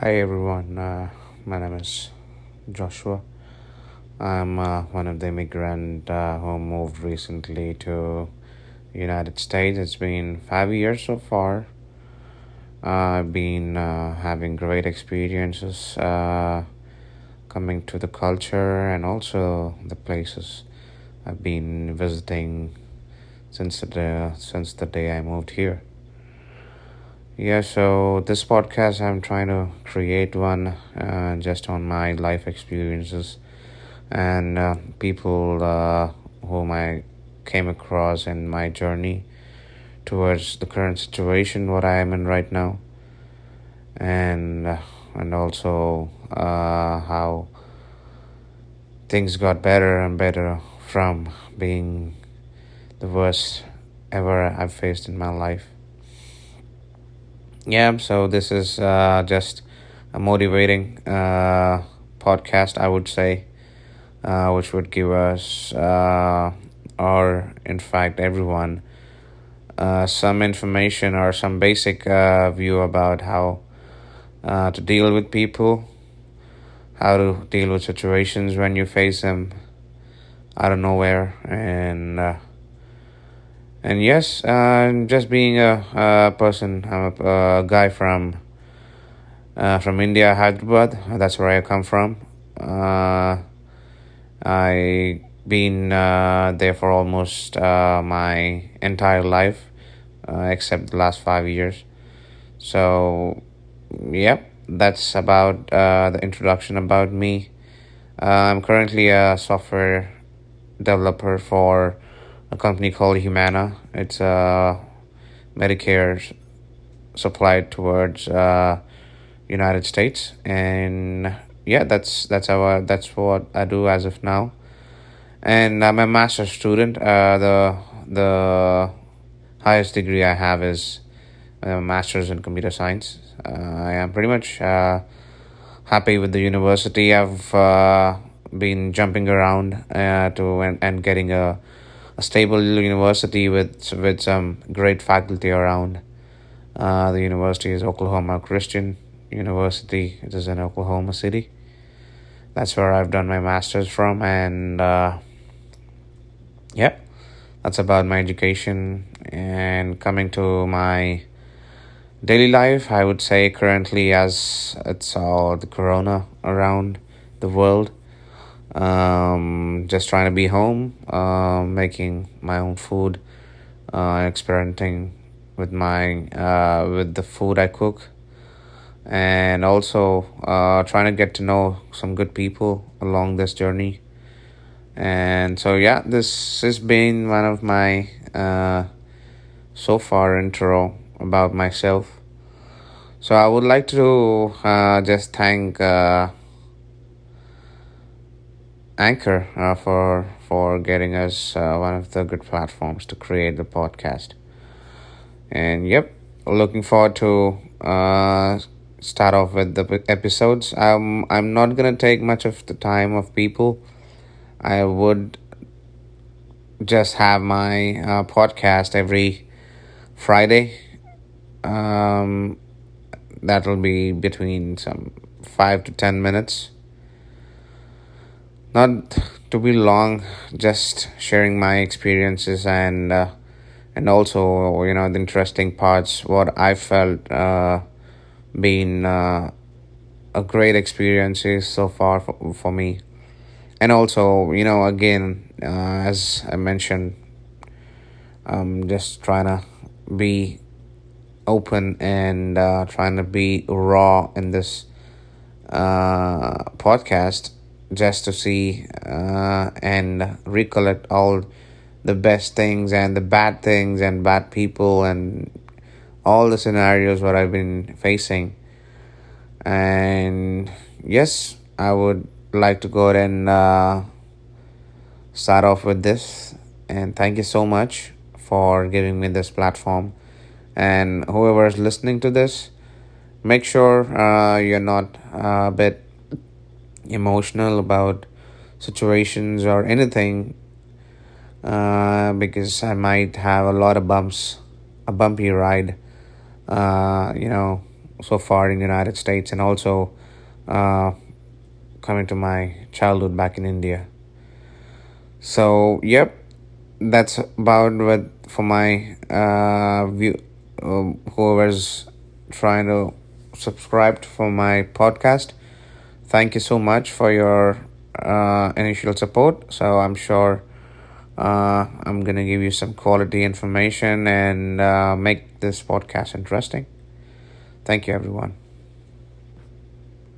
Hi everyone, uh, my name is Joshua. I'm uh, one of the immigrant uh, who moved recently to United States. It's been five years so far. Uh, I've been uh, having great experiences uh, coming to the culture and also the places I've been visiting since the since the day I moved here. Yeah, so this podcast I'm trying to create one uh, just on my life experiences and uh, people uh, whom I came across in my journey towards the current situation what I am in right now, and uh, and also uh, how things got better and better from being the worst ever I've faced in my life yeah so this is uh, just a motivating uh, podcast i would say uh, which would give us uh, or in fact everyone uh, some information or some basic uh, view about how to deal with people how to deal with situations when you face them out of nowhere and and yes, uh, just being a, a person, I'm a, a guy from uh, from India, Hyderabad. That's where I come from. Uh, I been uh, there for almost uh, my entire life, uh, except the last five years. So, yep, that's about uh, the introduction about me. Uh, I'm currently a software developer for a company called Humana. It's a Medicare supplied towards uh, United States, and yeah, that's that's how I, that's what I do as of now. And I'm a master's student. Uh, the the highest degree I have is a master's in computer science. Uh, I am pretty much uh, happy with the university. I've uh, been jumping around uh, to and, and getting a a stable university with with some great faculty around. Uh, the university is Oklahoma Christian University. It is in Oklahoma City. That's where I've done my master's from, and uh, yeah, that's about my education. And coming to my daily life, I would say currently, as it's all the corona around the world, um, just trying to be home, uh, making my own food, uh, experimenting with my uh, with the food I cook, and also uh, trying to get to know some good people along this journey. And so yeah, this has been one of my uh, so far intro about myself. So I would like to uh, just thank uh, Anchor uh, for for getting us uh, one of the good platforms to create the podcast. And yep, looking forward to uh, start off with the episodes. I'm I'm not gonna take much of the time of people. I would just have my uh, podcast every Friday. Um, that'll be between some five to ten minutes not to be long just sharing my experiences and uh, and also you know the interesting parts what i felt uh been uh, a great experiences so far for, for me. And also you know again uh, as i mentioned i'm just trying to be open and uh, trying to be raw in this uh, podcast just to see uh, and recollect all the best things and the bad things and bad people and all the scenarios what I've been facing. And yes, I would like to go ahead and uh, start off with this. And thank you so much for giving me this platform. And whoever is listening to this, make sure uh, you're not a bit emotional about situations or anything uh, because I might have a lot of bumps, a bumpy ride. Uh, you know, so far in the United States and also uh, coming to my childhood back in India. So yep, that's about what for my uh, view. Um, whoever's trying to subscribe for my podcast, thank you so much for your uh, initial support. So I'm sure uh, I'm gonna give you some quality information and uh, make this podcast interesting. Thank you, everyone.